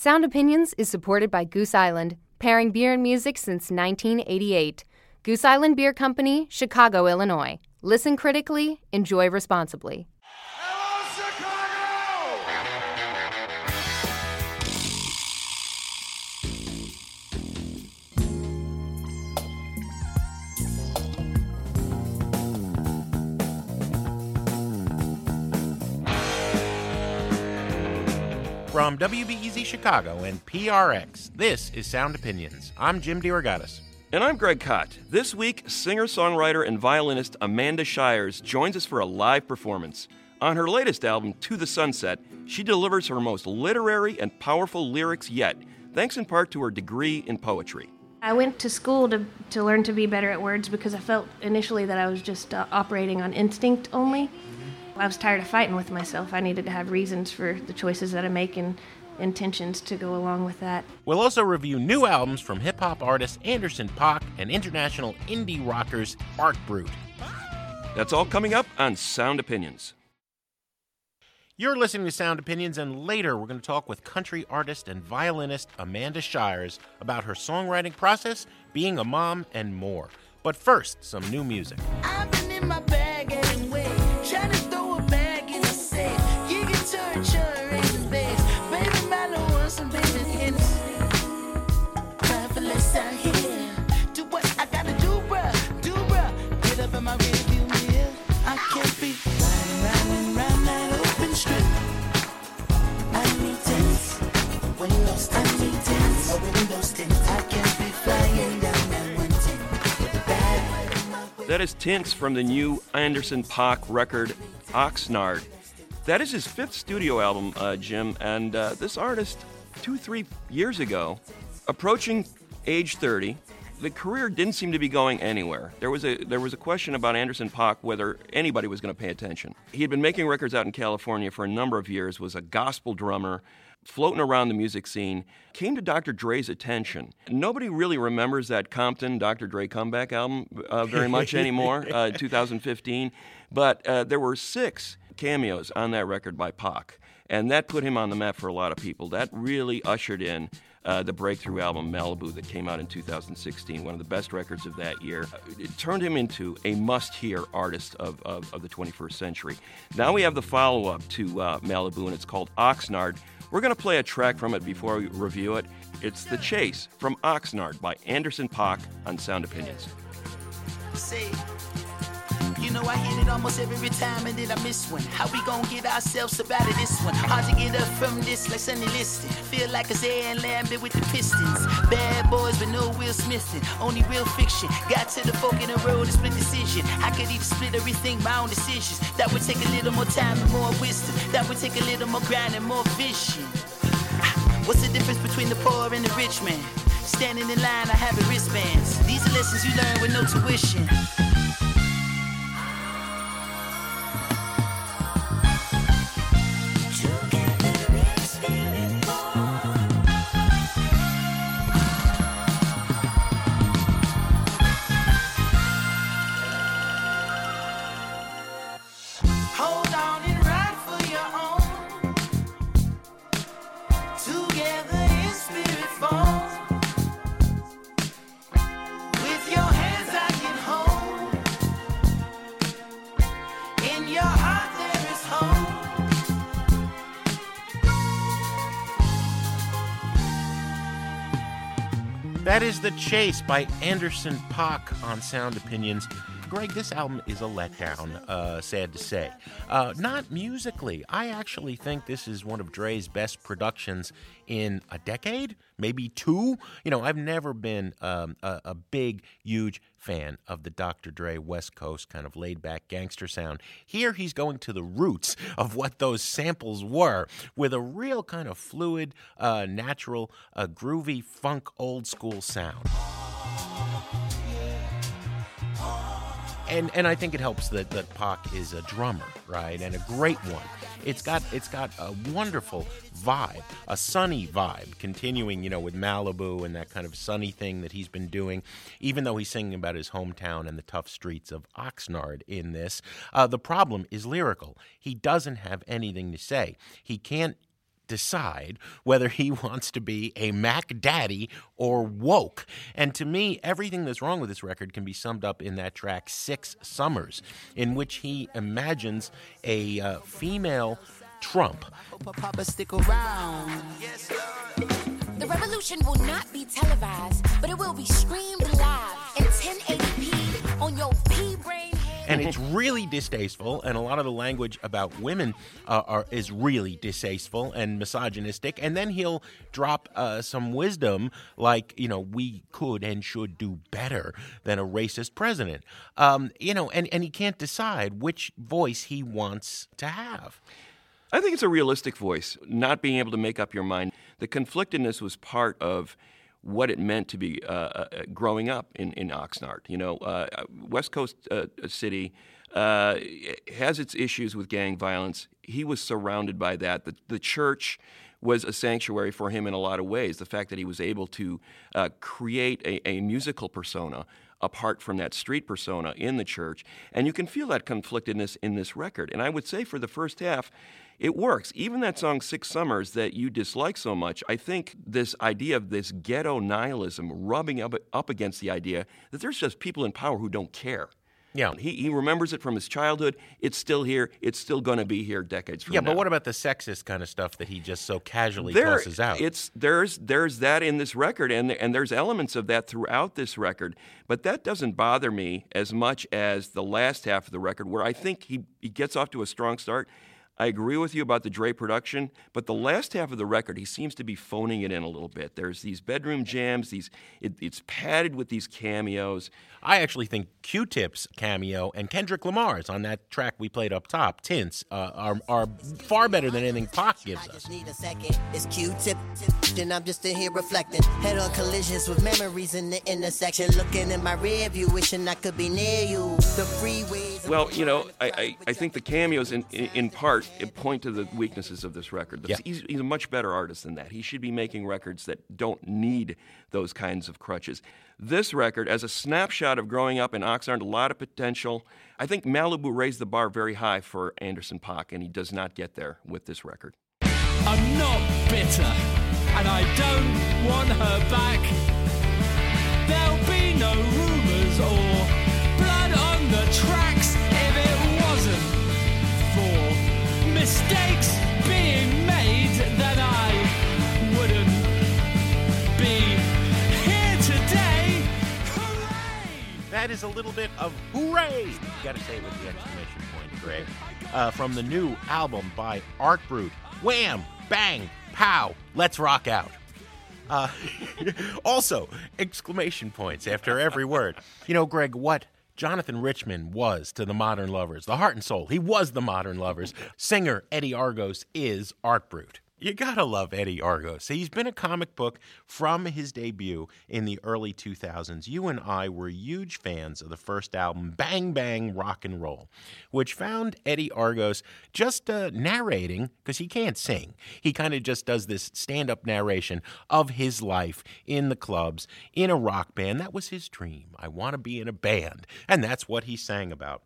Sound Opinions is supported by Goose Island, pairing beer and music since 1988. Goose Island Beer Company, Chicago, Illinois. Listen critically, enjoy responsibly. From WBEZ Chicago and PRX, this is Sound Opinions. I'm Jim DeRogatis. And I'm Greg Kot. This week, singer songwriter and violinist Amanda Shires joins us for a live performance. On her latest album, To the Sunset, she delivers her most literary and powerful lyrics yet, thanks in part to her degree in poetry. I went to school to, to learn to be better at words because I felt initially that I was just uh, operating on instinct only. I was tired of fighting with myself. I needed to have reasons for the choices that I make and intentions to go along with that. We'll also review new albums from hip hop artist Anderson .Paak and international indie rockers Art Brut. That's all coming up on Sound Opinions. You're listening to Sound Opinions, and later we're going to talk with country artist and violinist Amanda Shires about her songwriting process, being a mom, and more. But first, some new music. That is Tints from the new Anderson .Paak record, Oxnard. That is his fifth studio album, uh, Jim, and uh, this artist, two, three years ago, approaching age 30, the career didn't seem to be going anywhere. There was a there was a question about Anderson .Paak whether anybody was going to pay attention. He had been making records out in California for a number of years, was a gospel drummer, floating around the music scene, came to Dr. Dre's attention. Nobody really remembers that Compton Dr. Dre comeback album uh, very much anymore, uh, 2015, but uh, there were six cameos on that record by Pac, and that put him on the map for a lot of people. That really ushered in uh, the breakthrough album Malibu that came out in 2016, one of the best records of that year. It turned him into a must hear artist of, of, of, the 21st century. Now we have the follow up to uh, Malibu, and it's called Oxnard. We're going to play a track from it before we review it. It's The Chase from Oxnard by Anderson .Paak on Sound Opinions. See. You know I hit it almost every time and then I miss one. How we gon' get ourselves up out of this one? Hard to get up from this like Sonny Liston. Feel like a Zay Lambert with the Pistons. Bad boys but no Will Smithing. Only real fiction. Got to the fork in the road and split decision. I could even split everything my own decisions. That would take a little more time and more wisdom. That would take a little more grind and more vision. What's the difference between the poor and the rich man? Standing in line, I have wristbands. These are lessons you learn with no tuition. That is The Chase by Anderson .Paak on Sound Opinions. Greg, this album is a letdown, uh, sad to say. Uh, not musically. I actually think this is one of Dre's best productions in a decade, maybe two. You know, I've never been um, a, a big, huge fan of the Dr. Dre West Coast kind of laid back gangster sound. Here he's going to the roots of what those samples were with a real kind of fluid, uh, natural, uh, groovy, funk, old school sound. And and I think it helps that that Pac is a drummer, right, and a great one. It's got it's got a wonderful vibe, a sunny vibe, continuing, you know, with Malibu and that kind of sunny thing that he's been doing. Even though he's singing about his hometown and the tough streets of Oxnard in this, uh, the problem is lyrical. He doesn't have anything to say. He can't decide whether he wants to be a Mac Daddy or woke. And to me, everything that's wrong with this record can be summed up in that track, Six Summers, in which he imagines a uh, female Trump. Papa, stick around. The revolution will not be televised, but it will be streamed live in 1080p on your P brain. And it's really distasteful, and a lot of the language about women uh, are, is really distasteful and misogynistic. And then he'll drop uh, some wisdom, like you know, we could and should do better than a racist president. Um, you know, and and he can't decide which voice he wants to have. I think it's a realistic voice, not being able to make up your mind. The conflictedness was part of what it meant to be uh, uh, growing up in, in Oxnard. You know, uh, West Coast uh, city uh, has its issues with gang violence. He was surrounded by that. The, the church was a sanctuary for him in a lot of ways. The fact that he was able to uh, create a, a musical persona apart from that street persona in the church. And you can feel that conflictedness in this record. And I would say for the first half, it works. Even that song Six Summers that you dislike so much, I think this idea of this ghetto nihilism rubbing up, up against the idea that there's just people in power who don't care. Yeah. He, he remembers it from his childhood. It's still here. It's still going to be here decades from yeah, now. but what about the sexist kind of stuff that he just so casually there, tosses out? It's there's there's that in this record, and and there's elements of that throughout this record. But that doesn't bother me as much as the last half of the record, where I think he he gets off to a strong start. I agree with you about the Dre production, but the last half of the record, he seems to be phoning it in a little bit. There's these bedroom jams, these it, it's padded with these cameos. I actually think Q-Tip's cameo and Kendrick Lamar's on that track we played up top, Tints, uh, are, are far better than anything Pac gives us. I just need a second. It's Q-tip, and I'm just in here reflecting. Head-on collisions with memories in the intersection. Looking in my rear view, wishing I could be near you. The freeways. Well, you know, I, I, I think the cameos, in, in, in part, point to the weaknesses of this record. Yeah. He's, he's a much better artist than that. He should be making records that don't need those kinds of crutches. This record, as a snapshot of growing up in Oxnard, a lot of potential. I think Malibu raised the bar very high for Anderson Paak, and he does not get there with this record. I'm not bitter, and I don't want her back. There'll be no rumors or mistakes being made. Then I wouldn't be here today. Hooray! That is a little bit of hooray! You gotta say it with the exclamation point, Greg. Uh, from the new album by Art Brut. Wham! Bang! Pow! Let's rock out. Uh, also, exclamation points after every word. You know, Greg, what Jonathan Richman was to the modern lovers, the heart and soul, he was the modern lovers. Singer Eddie Argos is Art Brut. You gotta love Eddie Argos. He's been a comic book from his debut in the early 2000s. You and I were huge fans of the first album, Bang Bang Rock and Roll, which found Eddie Argos just uh, narrating, because he can't sing. He kind of just does this stand up narration of his life in the clubs, in a rock band. That was his dream. I want to be in a band. And that's what he sang about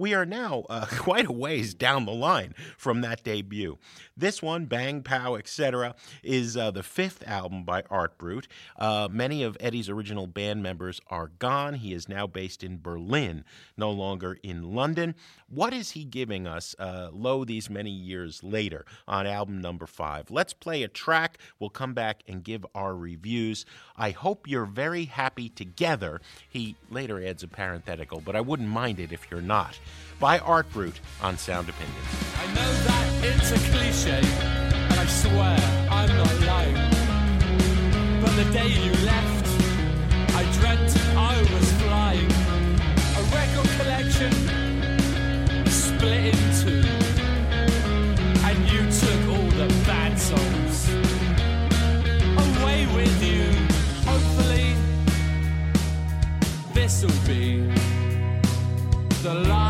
we are now uh, quite a ways down the line from that debut. This one, Bang Pow, etc., is uh, the fifth album by Art Brut. Uh, many of Eddie's original band members are gone. He is now based in Berlin, no longer in London. What is he giving us, uh, low these many years later, on album number five? Let's play a track. We'll come back and give our reviews. I hope you're very happy together. He later adds a parenthetical, but I wouldn't mind it if you're not by Art Brut on Sound Opinions. I know that it's a cliche, and I swear I'm not lying. But the day you left, I dreamt I was flying. A record collection split in two, and you took all the bad songs away with you. This'll be the last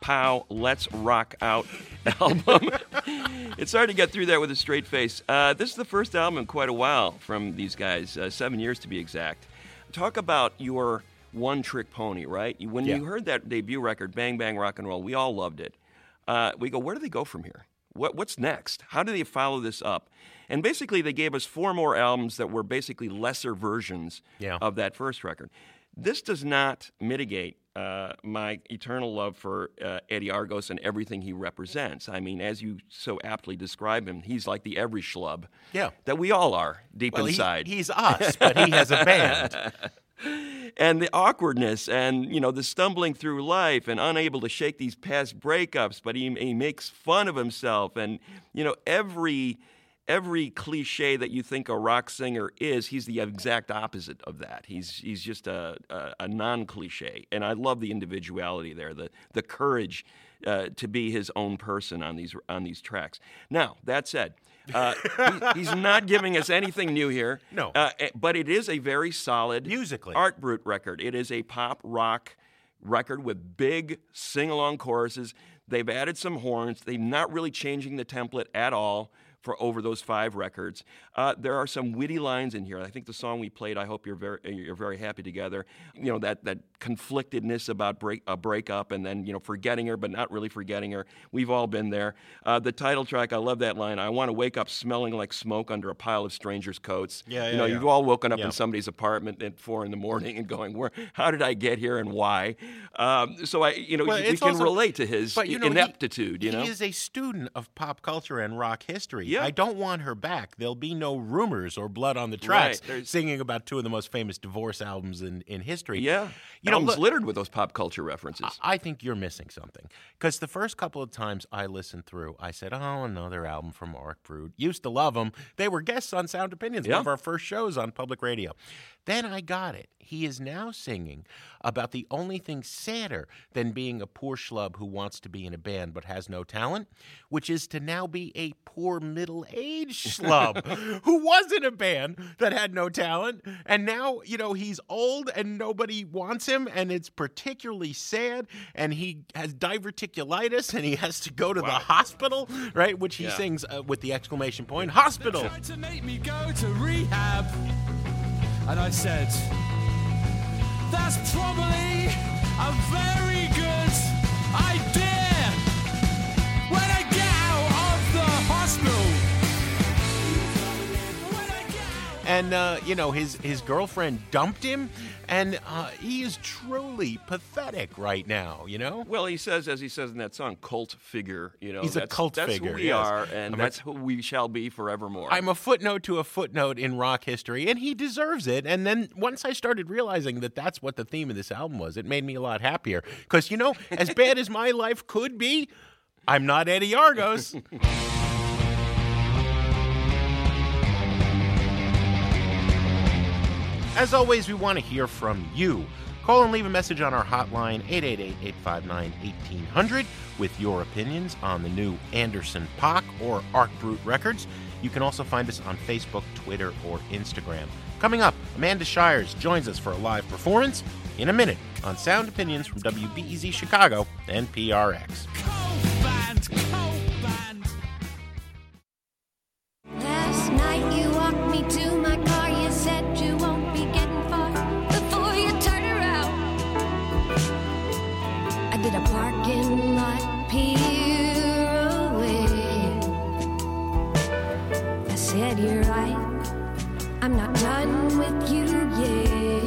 Pow Let's Rock Out album. it's hard to get through that with a straight face. Uh, this is the first album in quite a while from these guys, uh, seven years to be exact. Talk about your one trick pony, right? When Yeah. you heard that debut record, Bang Bang Rock and Roll, we all loved it. Uh, we go, where do they go from here? What, what's next? How do they follow this up? And basically, they gave us four more albums that were basically lesser versions Yeah. of that first record. This does not mitigate uh, my eternal love for uh, Eddie Argos and everything he represents. I mean, as you so aptly describe him, he's like the every schlub Yeah. that we all are deep Well, he- inside he's us, but he has a band. and the awkwardness and you know the stumbling through life and unable to shake these past breakups but he, he makes fun of himself and you know every every cliche that you think a rock singer is he's the exact opposite of that he's he's just a, a, a non-cliche and i love the individuality there the the courage uh, to be his own person on these on these tracks now that said uh, he- he's not giving us anything new here No. uh, eh, but it is a very solid Musically. Art Brut record. It is a pop rock record with big sing along choruses. They've added some horns. They're not really changing the template at all for over those five records. Uh, there are some witty lines in here. I think the song we played, "I hope you're very you're very happy together." You know that that conflictedness about break a breakup and then you know forgetting her but not really forgetting her. We've all been there. Uh, the title track, I love that line. I want to wake up smelling like smoke under a pile of strangers' coats. Yeah, yeah you know, yeah. you've all woken up Yeah. in somebody's apartment at four in the morning and going, "Where? How did I get here and why?" Um, so I, you know, Well, we can also- relate to his But you know, he- ineptitude. you know, he is a student of pop culture and rock history. Yeah. I don't want her back. There'll be no rumors or blood on the Right, tracks. there's- singing about two of the most famous divorce albums in, in history. yeah, you know, album's look- littered with those pop culture references. I think you're missing something. Because the first couple of times I listened through, I said, oh, another album from Art Brut. Used to love them. They were guests on Sound Opinions, Yeah. one of our first shows on public radio. Then I got it. He is now singing about the only thing sadder than being a poor schlub who wants to be in a band but has no talent, which is to now be a poor middle aged schlub who was in a band that had no talent. And now, you know, he's old and nobody wants him. And it's particularly sad. And he has diverticulitis and he has to go to the hospital, right? Which he Yeah. sings uh, with the exclamation point hospital. And I said, that's probably a very good idea. When I get out of the hospital. And uh, you know his his girlfriend dumped him, and uh, he is truly pathetic right now. You know. well, he says, as he says in that song, "cult figure." You know, He's a that's, cult that's figure, who we yes. are, and I'm a- that's who we shall be forevermore. I'm a footnote to a footnote in rock history, and he deserves it. And then once I started realizing that that's what the theme of this album was, it made me a lot happier. Because, you know, as bad as my life could be, I'm not Eddie Argos. As always, we want to hear from you. Call and leave a message on our hotline, 888 859 1800, with your opinions on the new Anderson .Paak or Art Brut records. You can also find us on Facebook, Twitter, or Instagram. Coming up, Amanda Shires joins us for a live performance in a minute on Sound Opinions from WBEZ Chicago and PRX. Cold band, cold said you're right. I'm not done with you yet.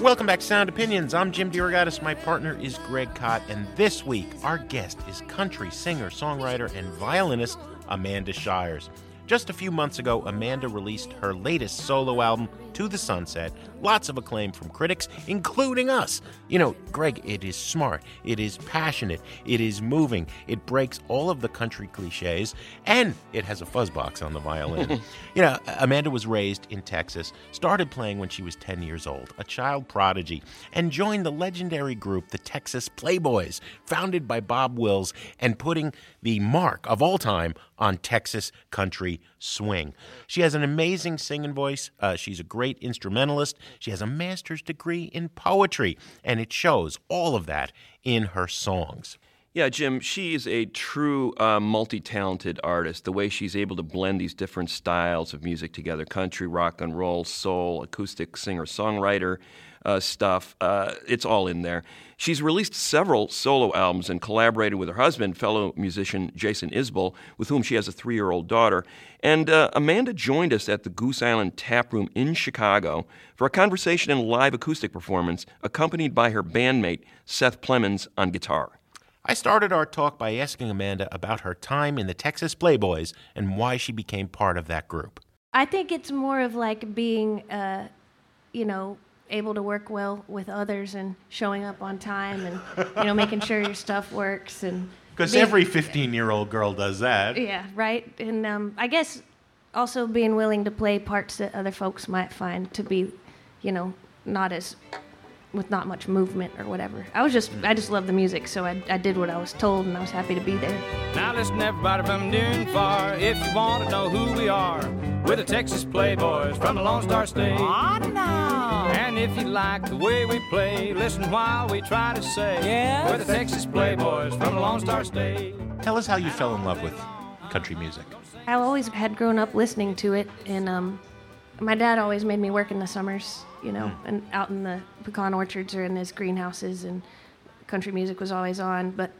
Welcome back to Sound Opinions. I'm Jim DeRogatis. My partner is Greg Kot, and this week our guest is country singer, songwriter, and violinist Amanda Shires. Just a few months ago, Amanda released her latest solo album, to the sunset. Lots of acclaim from critics, including us. You know, Greg, it is smart, it is passionate, it is moving, it breaks all of the country cliches, and it has a fuzzbox on the violin. you know, Amanda was raised in Texas, started playing when she was 10 years old, a child prodigy, and joined the legendary group, the Texas Playboys, founded by Bob Wills and putting the mark of all time on Texas country swing. She has an amazing singing voice. Uh, she's a great instrumentalist. She has a master's degree in poetry, and it shows all of that in her songs. Yeah, Jim, she is a true uh, multi talented artist. The way she's able to blend these different styles of music together country, rock and roll, soul, acoustic singer songwriter uh, stuff uh, it's all in there. She's released several solo albums and collaborated with her husband, fellow musician Jason Isbell, with whom she has a three year old daughter. And uh, Amanda joined us at the Goose Island Tap Room in Chicago for a conversation and live acoustic performance, accompanied by her bandmate, Seth Plemons, on guitar. I started our talk by asking Amanda about her time in the Texas Playboys and why she became part of that group. I think it's more of like being, uh, you know, able to work well with others and showing up on time and you know making sure your stuff works and Because every 15 year old girl does that. yeah right and um, I guess also being willing to play parts that other folks might find to be, you know, not as with not much movement or whatever. I was just I just love the music, so I, I did what I was told and I was happy to be there. Now listen, everybody from near and far, if you want to know who we are, we're the Texas Playboys from the Lone Star State. And if you like the way we play, listen while we try to say, yeah, we're the Texas Playboys from the Lone Star State. Tell us how you fell in love with country music. I always had grown up listening to it, and um, my dad always made me work in the summers, you know, and out in the pecan orchards or in his greenhouses, and country music was always on. But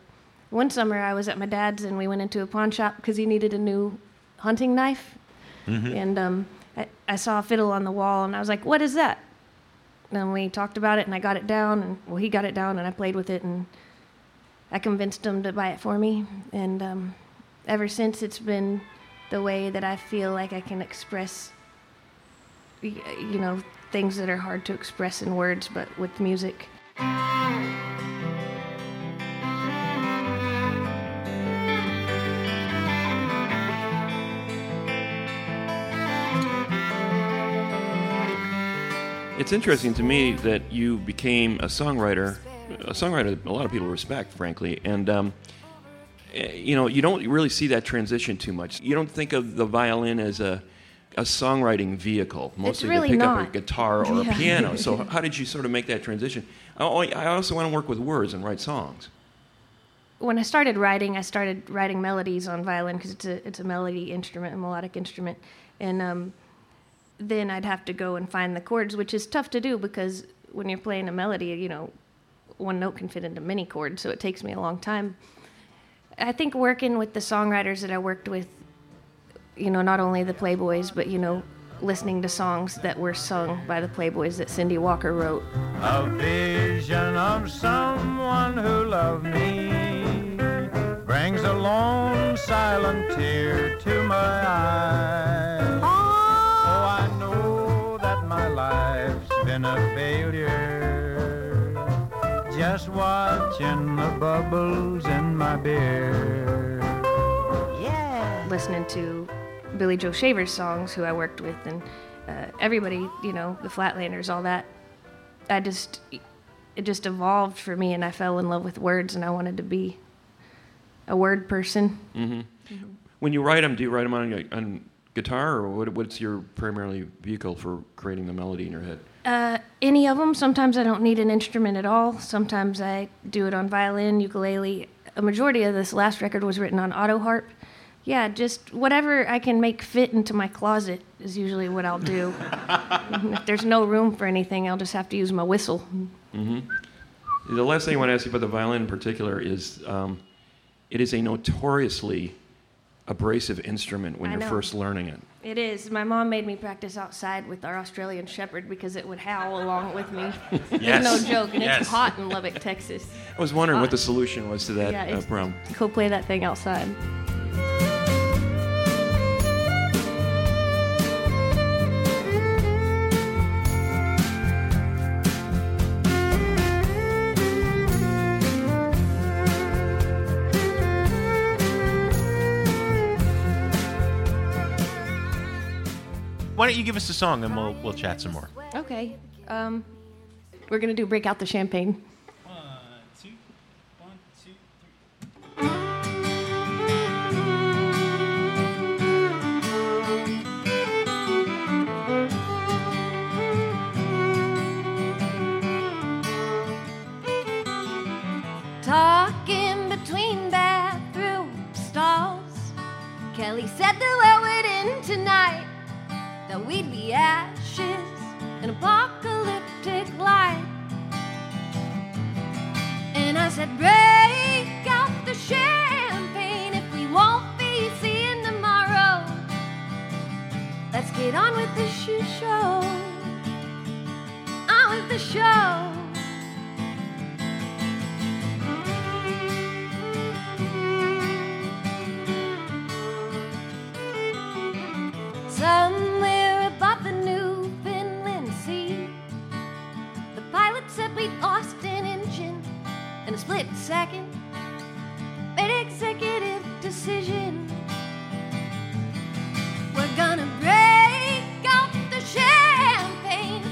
one summer I was at my dad's, and we went into a pawn shop because he needed a new hunting knife, and um, I, I saw a fiddle on the wall, and I was like, "What is that?" And we talked about it, and I got it down, and well, he got it down, and I played with it, and I convinced him to buy it for me, and um, ever since it's been the way that I feel like I can express, you know, things that are hard to express in words, but with music. It's interesting to me that you became a songwriter, a songwriter that a lot of people respect, frankly, and um, eh, you know you don't really see that transition too much. You don't think of the violin as a a songwriting vehicle, mostly really to pick up a guitar or a piano. So how did you sort of make that transition? I also want to work with words and write songs. When I started writing, I started writing melodies on violin because it's a it's a melody instrument, a melodic instrument, and um, then I'd have to go and find the chords, which is tough to do because when you're playing a melody, you know, one note can fit into many chords, so it takes me a long time. I think working with the songwriters that I worked with, you know, not only the Playboys, but you know, listening to songs that were sung by the Playboys that Cindy Walker wrote. A vision of someone who loved me brings a lone silent tear to my eye. Been a failure. Just watching the bubbles in my beer. listening to Billy Joe Shaver's songs, who I worked with, and uh, everybody, you know, the Flatlanders, all that. I just, it just evolved for me, and I fell in love with words, and I wanted to be a word person. When you write them, do you write them on, on guitar, or what, what's your primarily vehicle for creating the melody in your head? Uh, any of them. Sometimes I don't need an instrument at all. Sometimes I do it on violin, ukulele. A majority of this last record was written on auto harp. Yeah, just whatever I can make fit into my closet is usually what I'll do. if there's no room for anything, I'll just have to use my whistle. The last thing I want to ask you about the violin in particular is um, it is a notoriously abrasive instrument when I you're know. first learning it. It is. My mom made me practice outside with our Australian Shepherd because it would howl along with me. Yes. No joke, and Yes. it's hot in Lubbock, Texas. I was wondering what the solution was to that yeah, uh, problem. go play that thing outside. Give us a song and we'll we'll chat some more. Okay. Um, we're gonna do break out the champagne. Talking between bathroom stalls. Kelly said the well would end tonight. That we'd be ashes in apocalyptic light. And I said, break out the champagne if we won't be seeing tomorrow. Let's get on with the sh- show. On with the show. Split second. Made executive decision. We're gonna break out the champagne.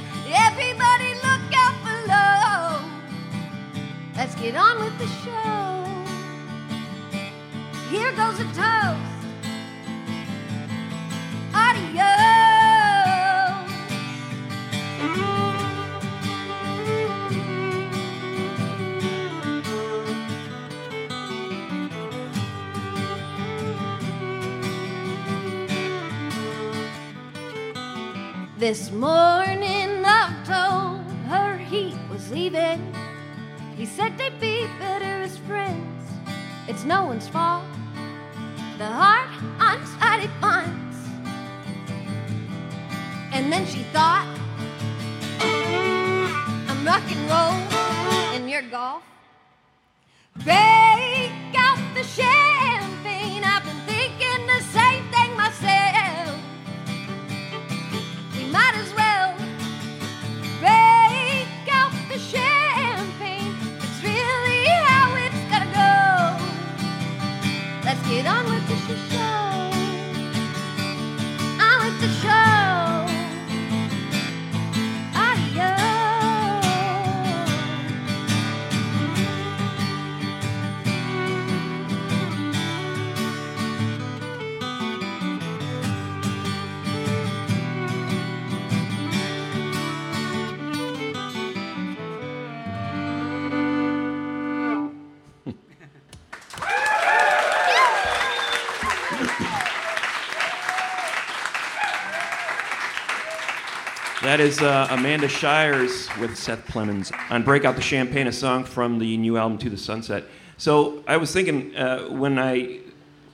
Everybody look out below. Let's get on with the show. Here goes a toast. This morning Love told her he was leaving. He said they'd be better as friends. It's no one's fault. The heart unsighted finds. And then she thought, I'm rock and roll is uh, Amanda Shires with Seth Clemens on Break Out the Champagne, a song from the new album To the Sunset. So I was thinking uh, when I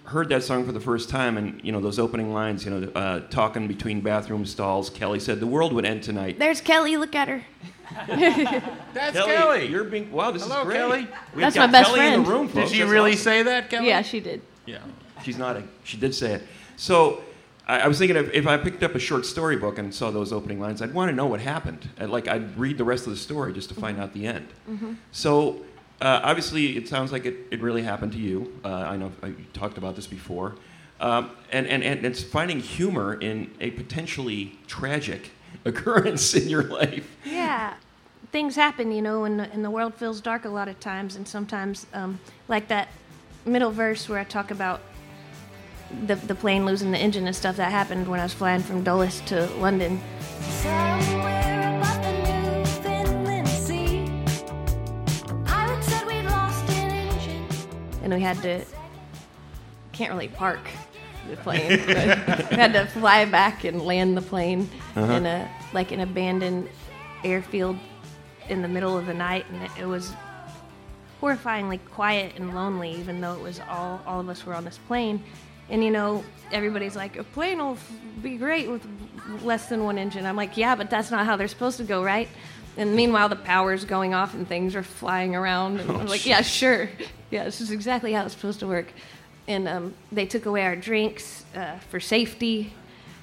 heard that song for the first time and, you know, those opening lines, you know, uh, talking between bathroom stalls, Kelly said, the world would end tonight. There's Kelly. Look at her. That's Kelly, Kelly. you're being, wow, this Hello, is great. Kelly. We've That's got my best Kelly in friend. the room, Did she That's really awesome. say that, Kelly? Yeah, she did. Yeah. She's nodding. She did say it. So I, I was thinking if, if I picked up a short story book and saw those opening lines, I'd want to know what happened. I'd, like I'd read the rest of the story just to find out the end. So uh, obviously, it sounds like it, it really happened to you. Uh, I know I you talked about this before. Um, and, and, and it's finding humor in a potentially tragic occurrence in your life. Yeah, things happen, you know, and the, and the world feels dark a lot of times, and sometimes, um, like that middle verse where I talk about the the plane losing the engine and stuff that happened when I was flying from Dulles to London. Somewhere above the Newfoundland Sea, the pilot said we'd lost an engine. and we had to can't really park the plane but we had to fly back and land the plane uh-huh. in a like an abandoned airfield in the middle of the night and it, it was horrifyingly quiet and lonely even though it was all all of us were on this plane and you know everybody's like a plane will f- be great with less than one engine. I'm like yeah but that's not how they're supposed to go right? And meanwhile the power's going off and things are flying around. And i'm like yeah sure. Yeah this is exactly how it's supposed to work. And um, they took away our drinks uh, for safety.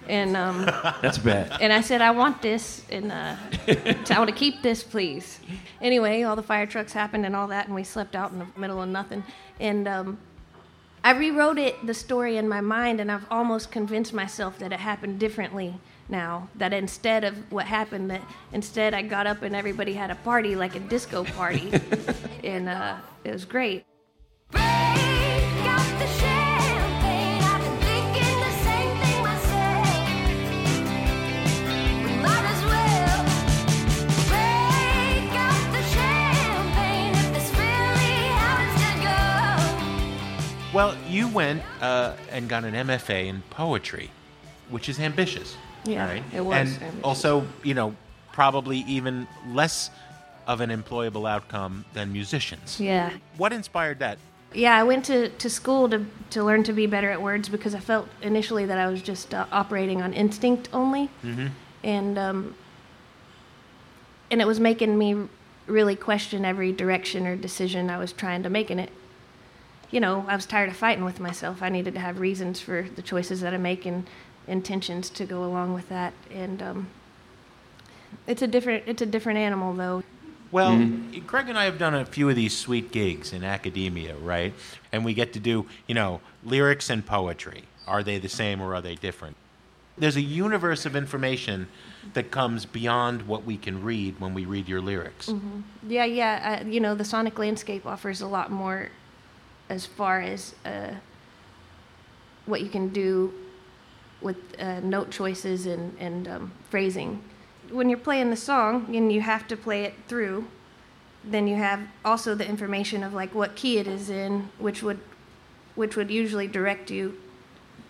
And um, That's bad. and I said, I want this, and uh, I want to keep this, please. Anyway, all the fire trucks happened and all that, and we slept out in the middle of nothing. And um, I rewrote it, the story in my mind, and I've almost convinced myself that it happened differently now. That instead of what happened, that instead I got up and everybody had a party like a disco party, and uh, it was great. Well, you went uh, and got an MFA in poetry, which is ambitious. Yeah, right? it was And ambitious. also, you know, probably even less of an employable outcome than musicians. Yeah. What inspired that? Yeah, I went to, to school to, to learn to be better at words because I felt initially that I was just uh, operating on instinct only. Mm-hmm. And, um, and it was making me really question every direction or decision I was trying to make in it. You know, I was tired of fighting with myself. I needed to have reasons for the choices that I make and intentions to go along with that. And um, it's a different it's a different animal though. Well, Greg and I have done a few of these sweet gigs in academia, right? And we get to do, you know, lyrics and poetry. Are they the same or are they different? There's a universe of information that comes beyond what we can read when we read your lyrics. Yeah, yeah. Uh, you know, the sonic landscape offers a lot more as far as uh, what you can do with uh, note choices and, and um, phrasing. When you're playing the song and you have to play it through, then you have also the information of like what key it is in, which would which would usually direct you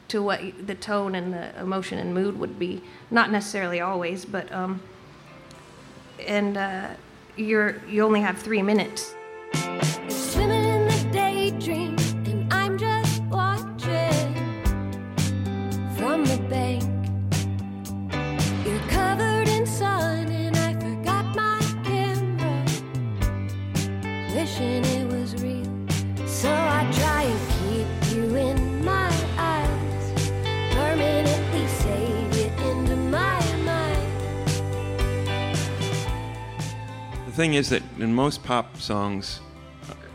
to what the tone and the emotion and mood would be. Not necessarily always, but um, and uh, you're you only have three minutes. Thing is that in most pop songs,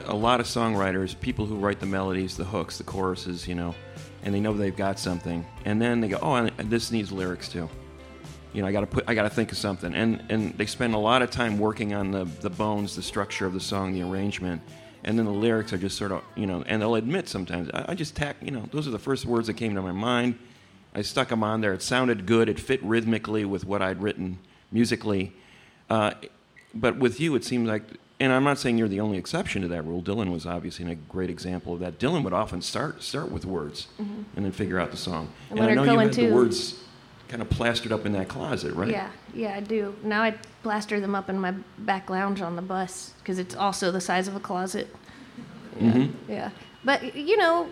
a lot of songwriters, people who write the melodies, the hooks, the choruses, you know, and they know they've got something, and then they go, "Oh, this needs lyrics too." You know, I got to put, I got to think of something, and and they spend a lot of time working on the the bones, the structure of the song, the arrangement, and then the lyrics are just sort of, you know, and they'll admit sometimes, I, I just tack, you know, those are the first words that came to my mind. I stuck them on there. It sounded good. It fit rhythmically with what I'd written musically. Uh, but with you, it seems like, and I'm not saying you're the only exception to that rule. Dylan was obviously a great example of that. Dylan would often start start with words mm-hmm. and then figure out the song. And And, I know you had too. the words kind of plastered up in that closet, right? Yeah, yeah, I do. Now I plaster them up in my back lounge on the bus because it's also the size of a closet. Mm-hmm. Yeah, yeah. But you know,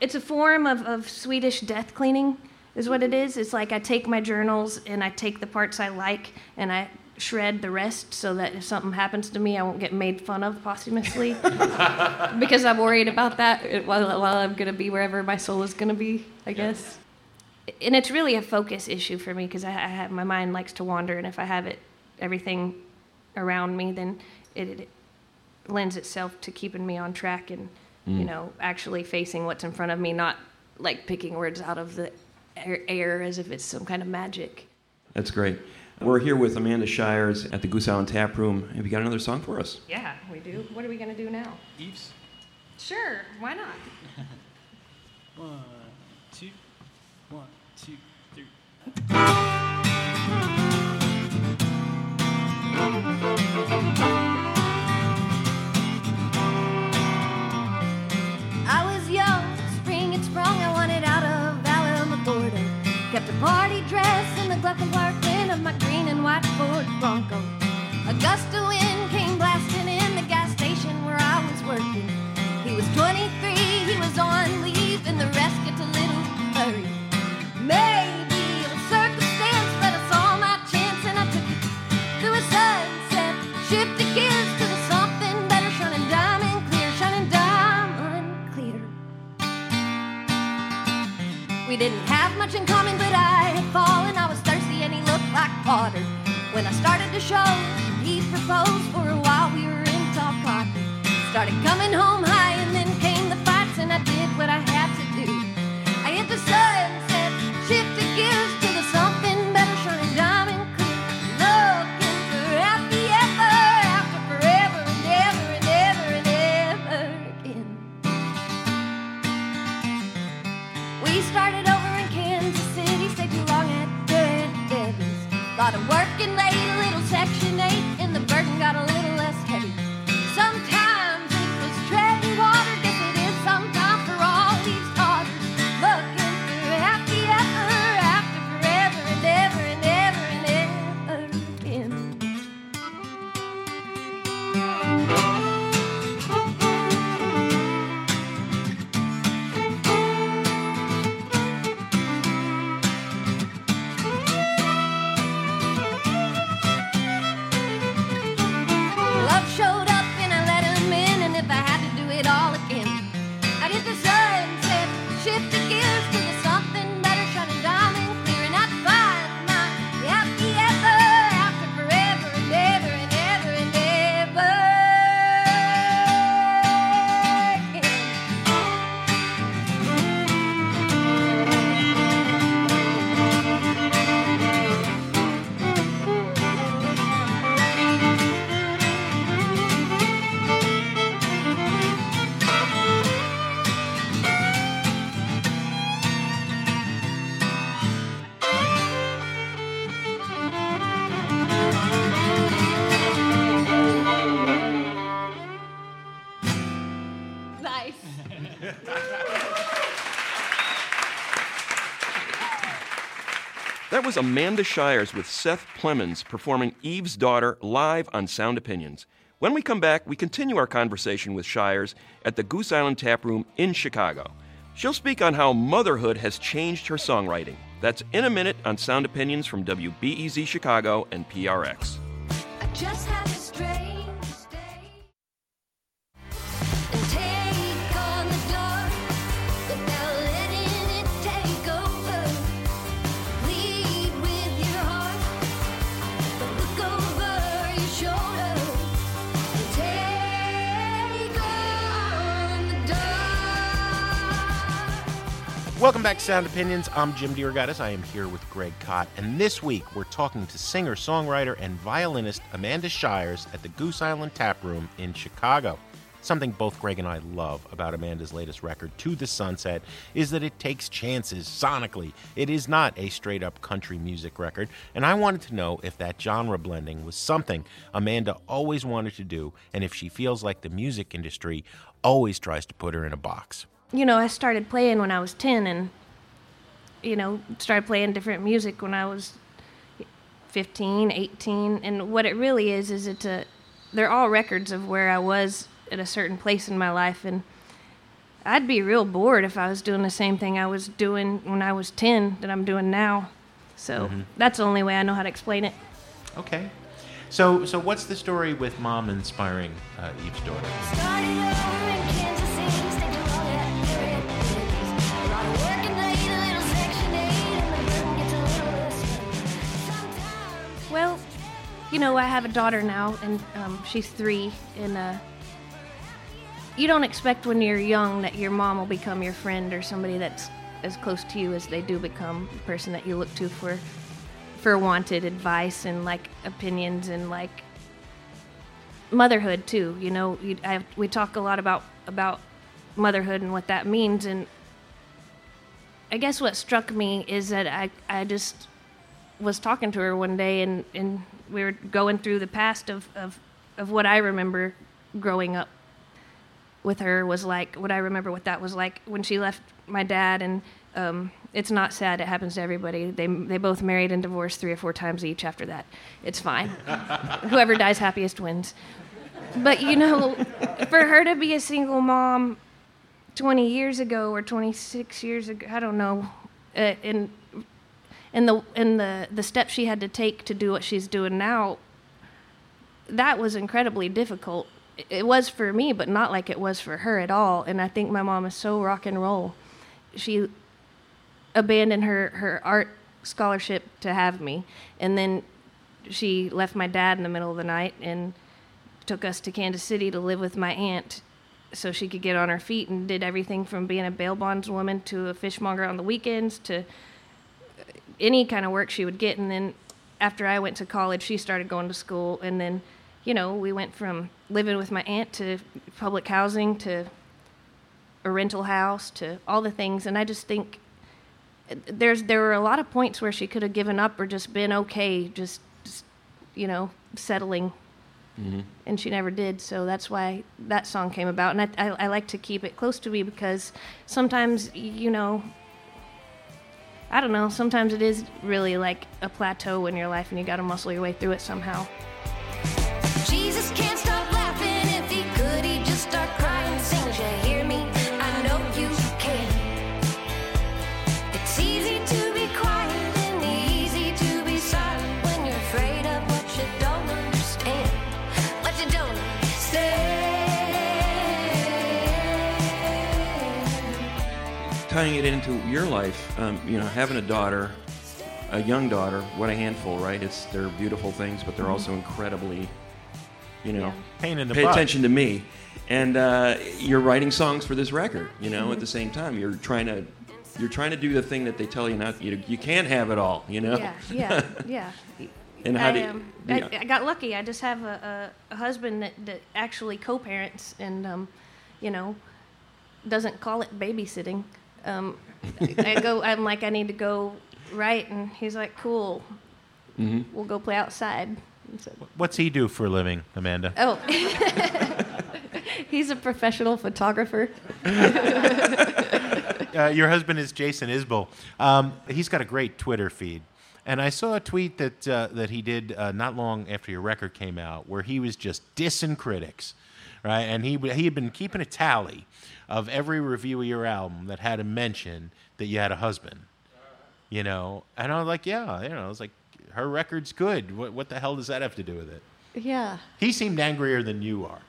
it's a form of, of Swedish death cleaning, is what it is. It's like I take my journals and I take the parts I like and I shred the rest so that if something happens to me, I won't get made fun of posthumously because I'm worried about that while, while I'm going to be wherever my soul is going to be, I guess and it's really a focus issue for me because I, I have my mind likes to wander, and if I have it everything around me, then it, it lends itself to keeping me on track and you mm. know actually facing what's in front of me, not like picking words out of the air, air as if it's some kind of magic. That's great. We're here with Amanda Shires at the Goose Island Tap Room. Have you got another song for us? Yeah, we do. What are we gonna do now? Eves. Sure, why not? One, two, one, two, three. I was young, spring had sprung, I wanted out of Alamogordo. Kept a party dress in the glove compartment of my green and white Ford Bronco. A gust of wind came blasting in the gas station where I was working. He was 23, he was on leave, and the rest gets a little hurry. Maybe was circumstance, but I saw my chance and I took it. Through a sunset, shifted gears to the something better, shining diamond clear, shining diamond clear. We didn't have much in common, like Potter. When I started to show, he proposed for a while. We were in top cotton. Started coming home high, and then came the fights, and I did what I had to do. I hit the sunset, shifted gears to the something better, shining diamond clear. Looking for happy ever after forever and ever and ever and ever again. We started. Lot of working late, was Amanda Shires with Seth Plemons performing Eve's Daughter live on Sound Opinions. When we come back, we continue our conversation with Shires at the Goose Island Tap Room in Chicago. She'll speak on how motherhood has changed her songwriting. That's in a minute on Sound Opinions from WBEZ Chicago and PRX. Sound Opinions. I'm Jim DeRogatis. I am here with Greg Kot, and this week we're talking to singer, songwriter, and violinist Amanda Shires at the Goose Island Tap Room in Chicago. Something both Greg and I love about Amanda's latest record, To the Sunset, is that it takes chances sonically. It is not a straight up country music record, and I wanted to know if that genre blending was something Amanda always wanted to do, and if she feels like the music industry always tries to put her in a box. you know, I started playing when I was 10 and, you know, started playing different music when I was 15, 18. And what it really is, is it's a, they're all records of where I was at a certain place in my life. And I'd be real bored if I was doing the same thing I was doing when I was 10 that I'm doing now. So that's the only way I know how to explain it. Okay. So, so what's the story with mom inspiring uh, Eve's daughter? You know, I have a daughter now, and um, she's three, and uh, you don't expect when you're young that your mom will become your friend or somebody that's as close to you as they do become the person that you look to for for wanted advice and like opinions and like motherhood too. You know, you, I, we talk a lot about about motherhood and what that means, and I guess what struck me is that I I just was talking to her one day and, and we were going through the past of, of, of what I remember growing up with her was like what I remember what that was like when she left my dad and um, it's not sad it happens to everybody. They they both married and divorced three or four times each after that. It's fine. Whoever dies happiest wins. But you know for her to be a single mom 20 years ago or 26 years ago I don't know uh, and and the and the the steps she had to take to do what she's doing now that was incredibly difficult. It- was for me but not like it was for her at all. And i think my mom is so rock and roll. She abandoned her her art scholarship to have me. And then she left my dad in the middle of the night and took us to Kansas City to live with my aunt so she could get on her feet and did everything from being a bail bondswoman to a fishmonger on the weekends to any kind of work she would get. And then after I went to college, she started going to school. And then, you know, we went from living with my aunt to public housing to a rental house to all the things. And I just think there's there were a lot of points where she could have given up or just been okay, just, just you know, settling. Mm-hmm. And she never did, so that's why that song came about. And I, I, I like to keep it close to me because sometimes, you know, I don't know, sometimes it is really like a plateau in your life and you got to muscle your way through it somehow. Tying it into your life, um, you know, having a daughter, a young daughter, what a handful, right? It's they're beautiful things, but they're also incredibly, you know, Pain in the pay butt. attention to me. And uh, you're writing songs for this record, you know. At the same time, you're trying to, you're trying to do the thing that they tell you not. You, you can't have it all, you know. Yeah, yeah, yeah. And how I, do you- um, yeah. I, I got lucky. I just have a, a, a husband that, that actually co-parents and, um, you know, doesn't call it babysitting. Um, I go. I'm like, I need to go write, and he's like, cool. Mm-hmm. We'll go play outside. So- What's he do for a living, Amanda? oh, he's a professional photographer. Uh, your husband is Jason Isbell. Um, he's got a great Twitter feed. And I saw a tweet that, uh, that he did uh, not long after your record came out where he was just dissing critics, right? And he, he had been keeping a tally of every review of your album that had a mention that you had a husband, you know? And I was like, yeah, you know, I was like, her record's good. What, what the hell does that have to do with it? Yeah. He seemed angrier than you are.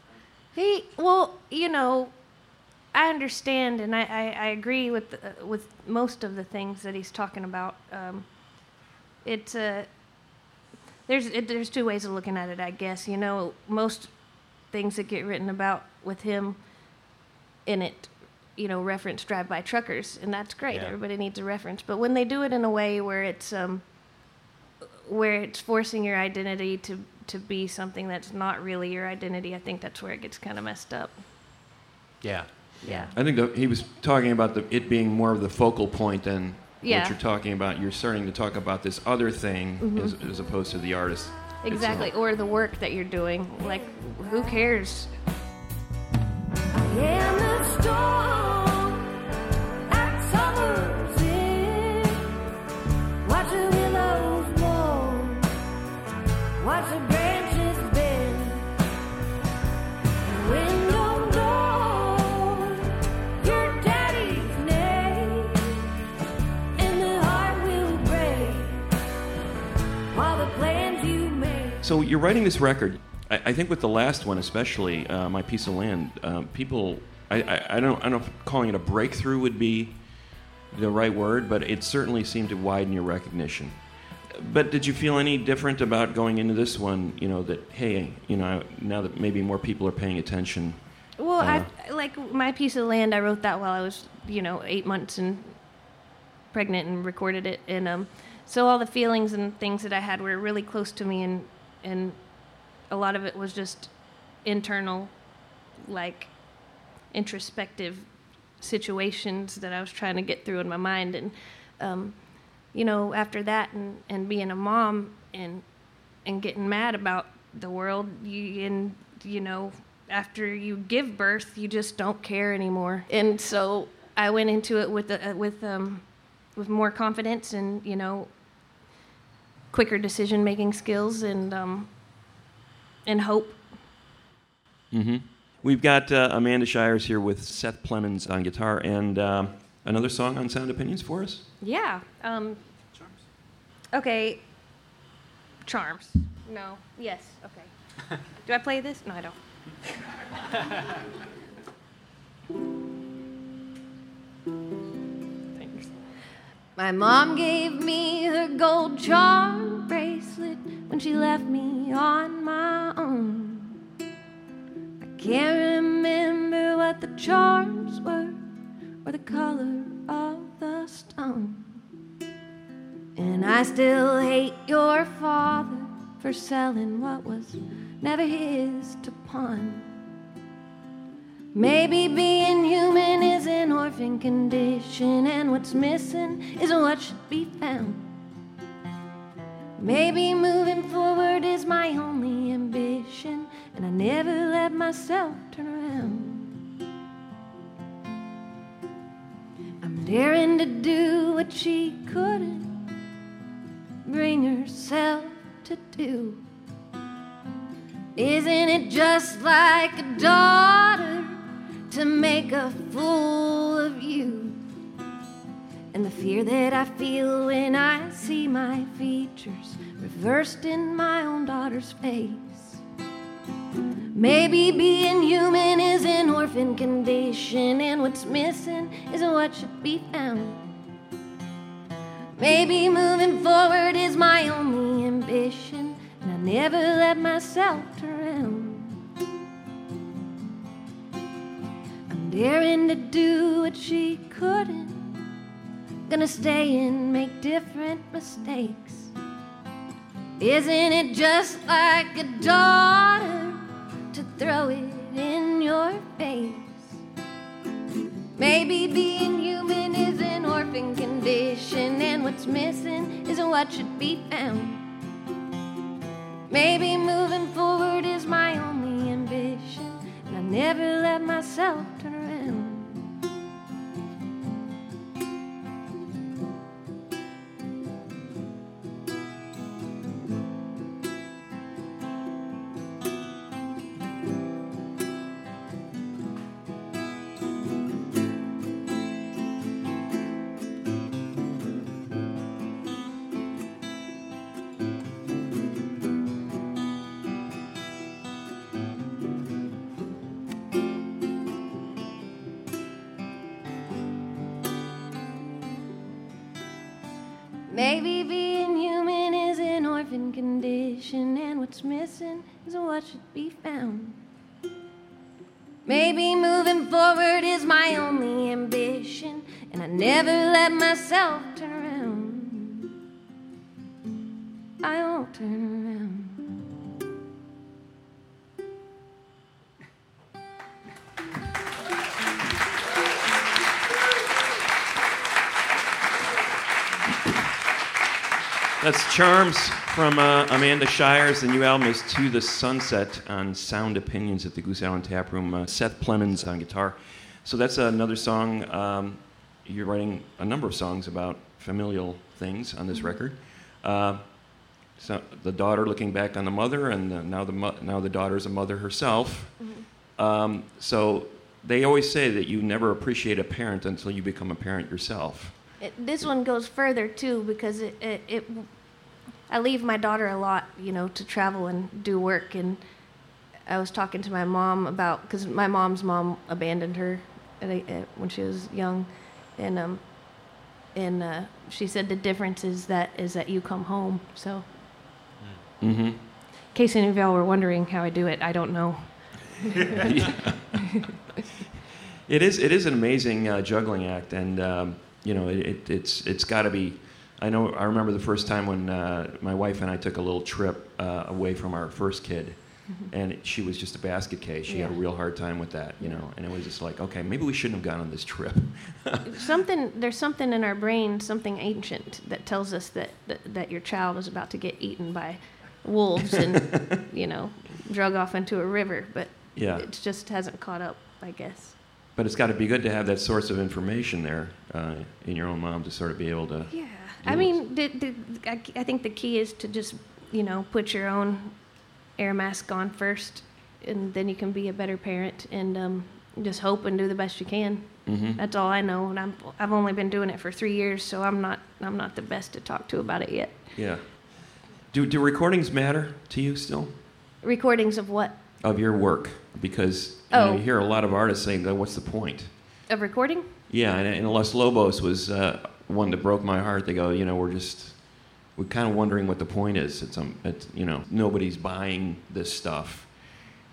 He well, you know, I understand and I, I, I agree with uh, with most of the things that he's talking about. Um, it's uh, there's it, there's two ways of looking at it, I guess. You know, most things that get written about with him in it, you know, reference drive-by truckers, and that's great. Yeah. Everybody needs a reference, but when they do it in a way where it's um, where it's forcing your identity to to be something that's not really your identity, I think that's where it gets kind of messed up. Yeah. Yeah. I think that he was talking about the, it being more of the focal point than Yeah. what you're talking about. You're starting to talk about this other thing Mhm. as, as opposed to the artist. Exactly. itself. Or the work that you're doing. Like, who cares? So you're writing this record. I, I think with the last one, especially uh, "My Piece of Land," um, people. I, I, I don't. I don't know if calling it a breakthrough would be the right word, but it certainly seemed to widen your recognition. But did you feel any different about going into this one? You know that hey, you know now that maybe more people are paying attention. Well, Uh, I like my piece of land. I wrote that while I was, you know, eight months and pregnant, and recorded it. And um, so all the feelings and things that I had were really close to me, and and a lot of it was just internal, like introspective situations that I was trying to get through in my mind. And um, you know, after that, and and being a mom, and and getting mad about the world, you and you know, after you give birth, you just don't care anymore. And so I went into it with uh, with um, with more confidence and you know, quicker decision making skills and um, and hope. hmm We've got uh, Amanda Shires here with Seth Plemons on guitar and um another song on Sound Opinions for us. Yeah. Um, Charms. Okay. Charms. No. Yes. Okay. Do I play this? No, I don't. Thanks. My mom gave me her gold charm bracelet when she left me on my own. Can't remember what the charms were or the color of the stone. And I still hate your father for selling what was never his to pawn. Maybe being human is an orphan condition, and what's missing isn't what should be found. Maybe moving forward is my only ambition, and I never let myself turn around. I'm daring to do what she couldn't bring herself to do. Isn't it just like a daughter to make a fool of you? And the fear that I feel when I see my features reversed in my own daughter's face. Maybe being human is an orphan condition, and what's missing isn't what should be found. Maybe moving forward is my only ambition, and I never let myself around. I'm daring to do what she couldn't, gonna stay and make different mistakes. Isn't it just like a daughter to throw it in your face? Maybe being human is an orphan condition, and what's missing isn't what should be found. Maybe moving forward is my only ambition, and I never let myself turn around. Forward is my only ambition, and I never let myself turn around. I won't turn around. That's Charms from uh, Amanda Shires. The new album is To the Sunset on Sound Opinions at the Goose Island Tap Room. Uh, Seth Plemons on guitar. So that's another song. Um, you're writing a number of songs about familial things on this record. Uh, so the daughter looking back on the mother, and uh, now the mo- now the daughter's a mother herself. Um, so they always say that you never appreciate a parent until you become a parent yourself. It, this one goes further too because it, it, it I leave my daughter a lot, you know, to travel and do work. And I was talking to my mom about because my mom's mom abandoned her at a, at, when she was young, and um, and uh, she said the difference is that is that you come home. So, Mm-hmm. in case any of y'all were wondering how I do it, I don't know. It is. It is an amazing uh, juggling act, and um, you know, it, it, it's it's got to be. I know. I remember the first time when uh, my wife and I took a little trip uh, away from our first kid, and she was just a basket case. She had a Mm-hmm. Real hard time with that, you know, and it was just like, okay, maybe we shouldn't have gone on this trip. something there's something in our brain, something ancient that tells us that, that that your child is about to get eaten by wolves and you know drug off into a river, but Yeah. it just hasn't caught up, I guess. But it's got to be good to have that source of information there uh, in your own mom to sort of be able to. Yeah, I mean, the, the, I, I think the key is to just you know put your own air mask on first, and then you can be a better parent and um, just hope and do the best you can. Mhm. That's all I know, and I'm I've only been doing it for three years, so I'm not I'm not the best to talk to about it yet. Yeah. Do do recordings matter to you still Recordings of what? of your work? Because you, know, Oh. you hear a lot of artists saying, "Oh, "What's the point?" Of recording? Yeah, and, and Los Lobos was uh, one that broke my heart. They go, you know, we're just we're kind of wondering what the point is. It's um, it's, you know, nobody's buying this stuff.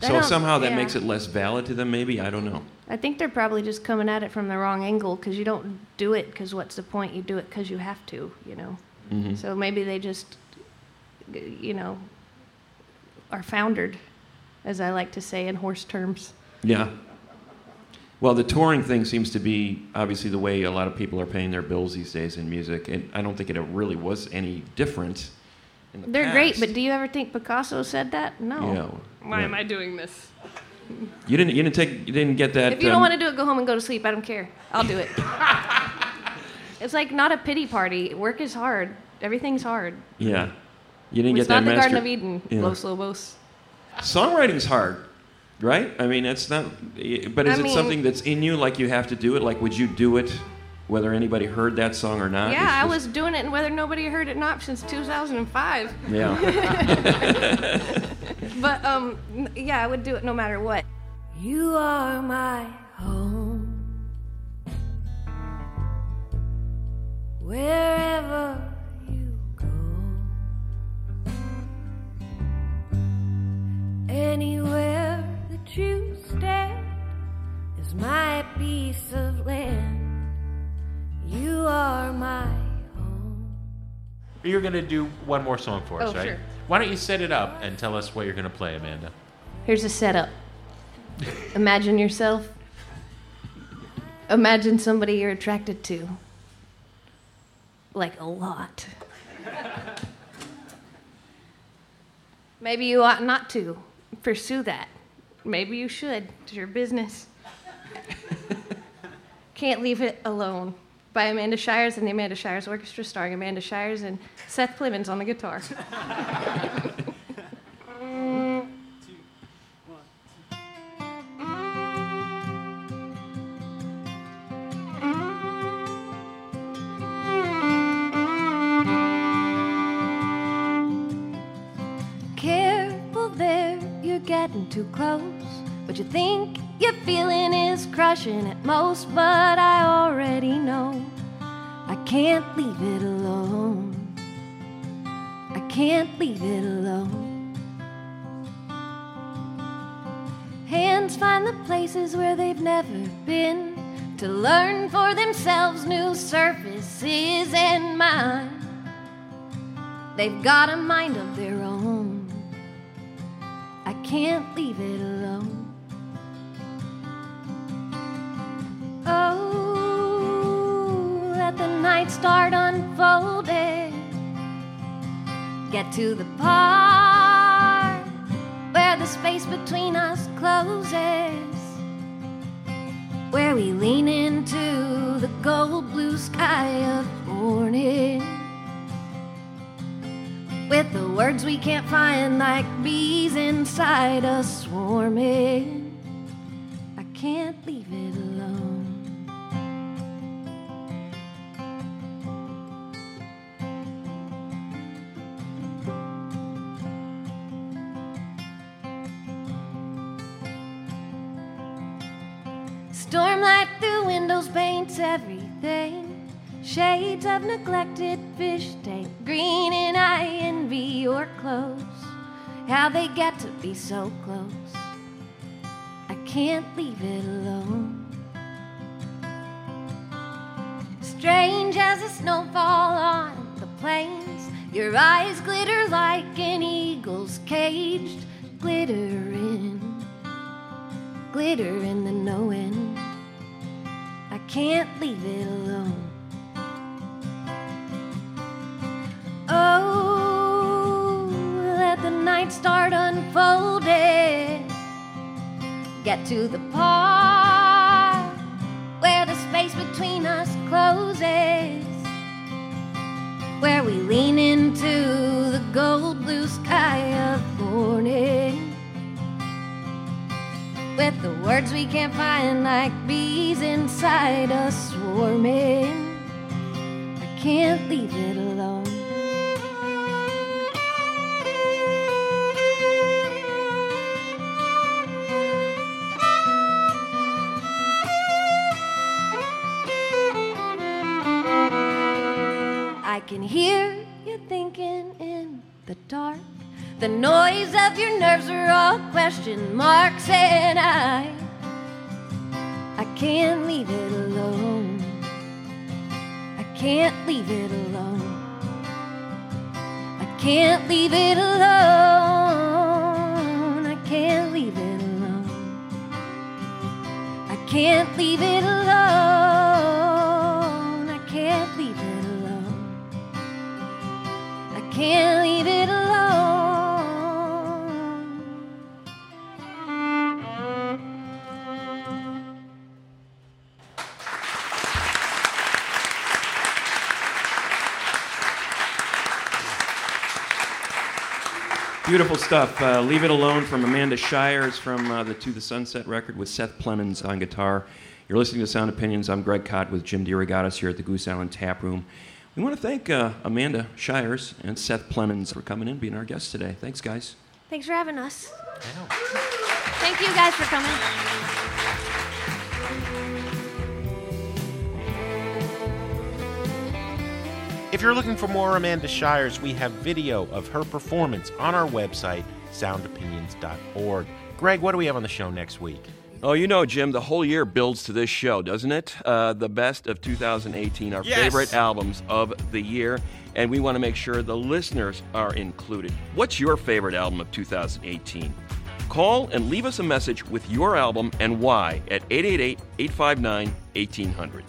I So somehow that yeah. makes it less valid to them. Maybe I don't know. I think they're probably just coming at it from the wrong angle because you don't do it because what's the point? You do it because you have to, you know. Mhm. So maybe they just, you know, are foundered, as I like to say in horse terms. Yeah. Well, the touring thing seems to be obviously the way a lot of people are paying their bills these days in music, and I don't think it really was any different. In the They're great, but do you ever think Picasso said that? No. Yeah. Why Yeah. am I doing this? You didn't. You didn't take. You didn't get that. If you don't um, want to do it, go home and go to sleep. I don't care. I'll do it. it's like not a pity party. Work is hard. Everything's hard. Yeah. You didn't it's get that It's not the master. Garden of Eden, Yeah. Los Lobos. Songwriting's hard, right? I mean, it's not. But is I it mean- something that's in you? Like you have to do it? Like would you do it, whether anybody heard that song or not? yeah, It's I just- was doing it, and whether nobody heard it or not since 2005. Yeah. But um, yeah, I would do it no matter what. You are my home. Wherever you go, anywhere that you stand is my piece of land. You are my home. You're going to do one more song for us, Oh, right? sure. Why don't you set it up and tell us what you're going to play, Amanda? Here's a setup. Imagine yourself. Imagine somebody you're attracted to. Like a lot. Maybe you ought not to pursue that. Maybe you should. It's your business. Can't Leave It Alone by Amanda Shires and the Amanda Shires Orchestra, starring Amanda Shires and Seth Plemons on the guitar. too close. What you think you're feeling is crushing at most, but I already know I can't leave it alone. I can't leave it alone. Hands find the places where they've never been to learn for themselves new surfaces and mine. They've got a mind of their own. Can't leave it alone. Oh, let the night start unfolding. Get to the part where the space between us closes. Where we lean into the gold blue sky of morning with the words we can't find like bees inside us swarming. I can't leave it alone. Stormlight through windows paints everything. Shades of neglected fish tank, green and I envy your clothes. How they get to be so close. I can't leave it alone. Strange as a snowfall on the plains, your eyes glitter like an eagle's caged, glittering, glitter in the knowing. I can't leave it alone. Let the night start unfolding. Get to the part where the space between us closes. Where we lean into the gold blue sky of morning. With the words we can't find like bees inside us swarming. I can't leave it alone. I can hear you thinking in the dark. The noise of your nerves are all question marks, and I, I can't leave it alone. I can't leave it alone. I can't leave it alone. I can't leave it alone. I can't can't leave it alone. Beautiful stuff. Uh, leave It Alone from Amanda Shires from uh, the To the Sunset record with Seth Plemons on guitar. You're listening to Sound Opinions. I'm Greg Kot with Jim DeRogatis here at the Goose Island Tap Room. We want to thank uh, Amanda Shires and Seth Plemons for coming in, being our guests today. Thanks, guys. Thanks for having us. Thank you guys for coming. If you're looking for more Amanda Shires, we have video of her performance on our website, soundopinions.org. Greg, what do we have on the show next week? Oh, you know, Jim, the whole year builds to this show, doesn't it? Uh, the best of 2018, our Yes! favorite albums of the year, and we want to make sure the listeners are included. What's your favorite album of 2018? Call and leave us a message with your album and why at 888 859 1800.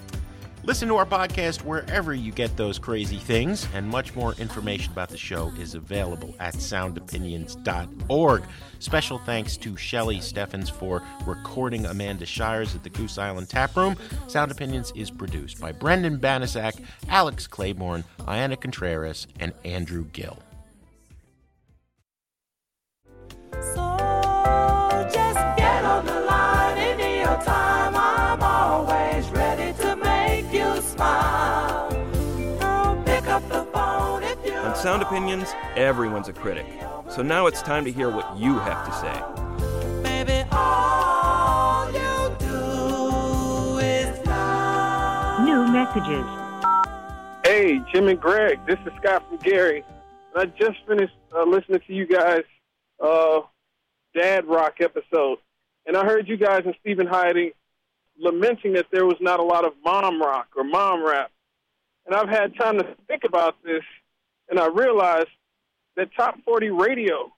Listen to our podcast wherever you get those crazy things, and much more information about the show is available at soundopinions.org. Special thanks to Shelly Steffens for recording Amanda Shires at the Goose Island Tap Room. Sound Opinions is produced by Brendan Banaszak, Alex Claiborne, Ayana Contreras, and Andrew Gill. Sound Opinions, everyone's a critic. So now it's time to hear what you have to say. baby. All you do is lie. New messages. Hey, Jim and Greg, this is Scott from Gary. I just finished uh, listening to you guys' uh, Dad Rock episode, and I heard you guys and Steven Hyden lamenting that there was not a lot of mom rock or mom rap. And I've had time to think about this, and I realized that top 40 radio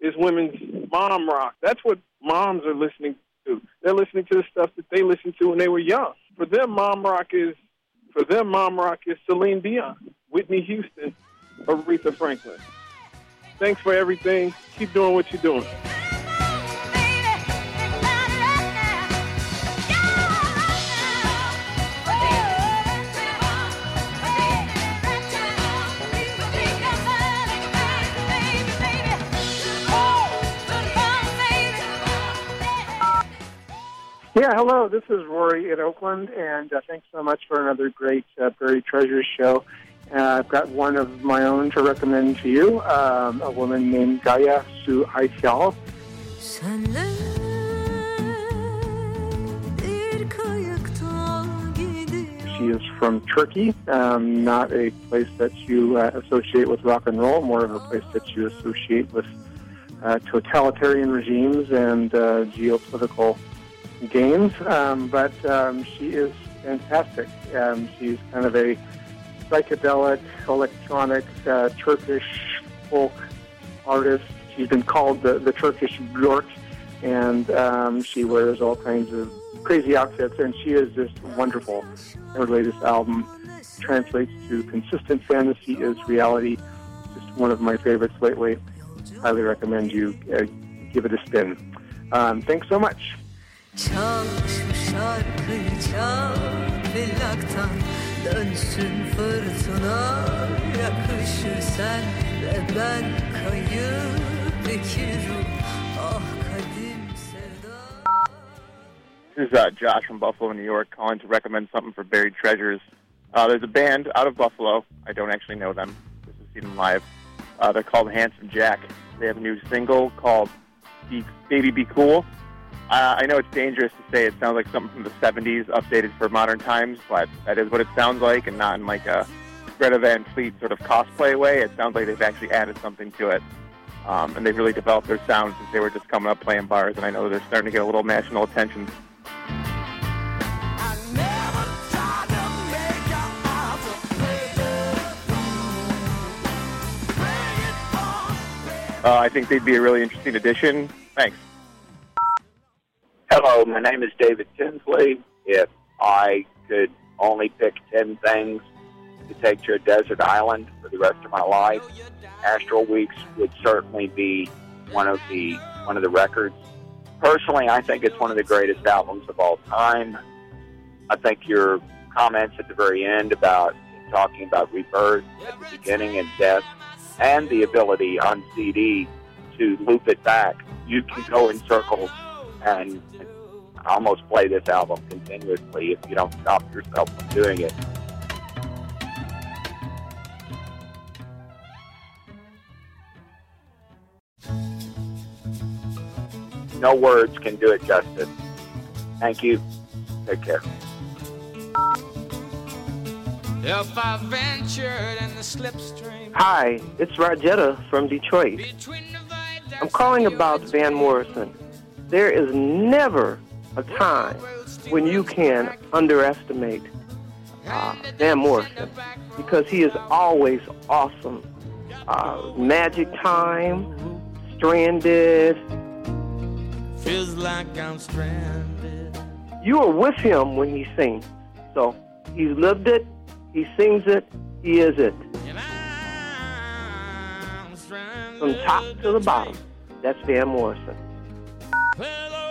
is women's mom rock. That's what moms are listening to. They're listening to the stuff that they listened to when they were young. For them, mom rock is for them, mom rock is Celine Dion, Whitney Houston, Aretha Franklin. Thanks for everything. Keep doing what you're doing. Yeah, hello. This is Rory in Oakland, and uh, thanks so much for another great uh, Buried Treasures show. Uh, I've got one of my own to recommend to you, um, a woman named Gaye Su Akyol. She is from Turkey, um, not a place that you uh, associate with rock and roll, more of a place that you associate with uh, totalitarian regimes and uh, geopolitical games. Um, but um, she is fantastic. Um, she's kind of a psychedelic, electronic, uh, Turkish folk artist. She's been called the, the Turkish Björk, and um, she wears all kinds of crazy outfits, and she is just wonderful. Her latest album translates to consistent fantasy is reality. Just one of my favorites lately. Highly recommend you uh, give it a spin. Um, thanks so much. Çal şu şarkıyı çal plaktan Dönsün fırtına yakışır sen ve ben kayıp iki ruh Ah kadim sevda This is uh, Josh from Buffalo, New York, calling to recommend something for Buried Treasures. Uh, there's a band out of Buffalo. I don't actually know them. This is seen them live. Uh, they're called Handsome Jack. They have a new single called Baby Be Cool. Uh, I know it's dangerous to say it sounds like something from the 70s updated for modern times, but that is what it sounds like, and not in like a Greta Van Fleet sort of cosplay way. It sounds like they've actually added something to it. Um, and they've really developed their sound since they were just coming up playing bars, and I know they're starting to get a little national attention. Uh, I think they'd be a really interesting addition. Thanks. Hello, my name is David Tinsley. If I could only pick 10 things to take to a desert island for the rest of my life, Astral Weeks would certainly be one of the one of the records. Personally, I think it's one of the greatest albums of all time. I think your comments at the very end about talking about rebirth at the beginning and death and the ability on CD to loop it back, you can go in circles and almost play this album continuously if you don't stop yourself from doing it. No words can do it justice. Thank you. Take care. If I ventured in the slipstream. Hi, it's Rajetta from Detroit. I'm calling about Van Morrison. There is never a time when you can underestimate uh, Van Morrison because he is always awesome. Uh, Magic Time, Stranded. Feels like I'm stranded. You are with him when he sings. So he's lived it, he sings it, he is it. From top to the bottom, that's Van Morrison.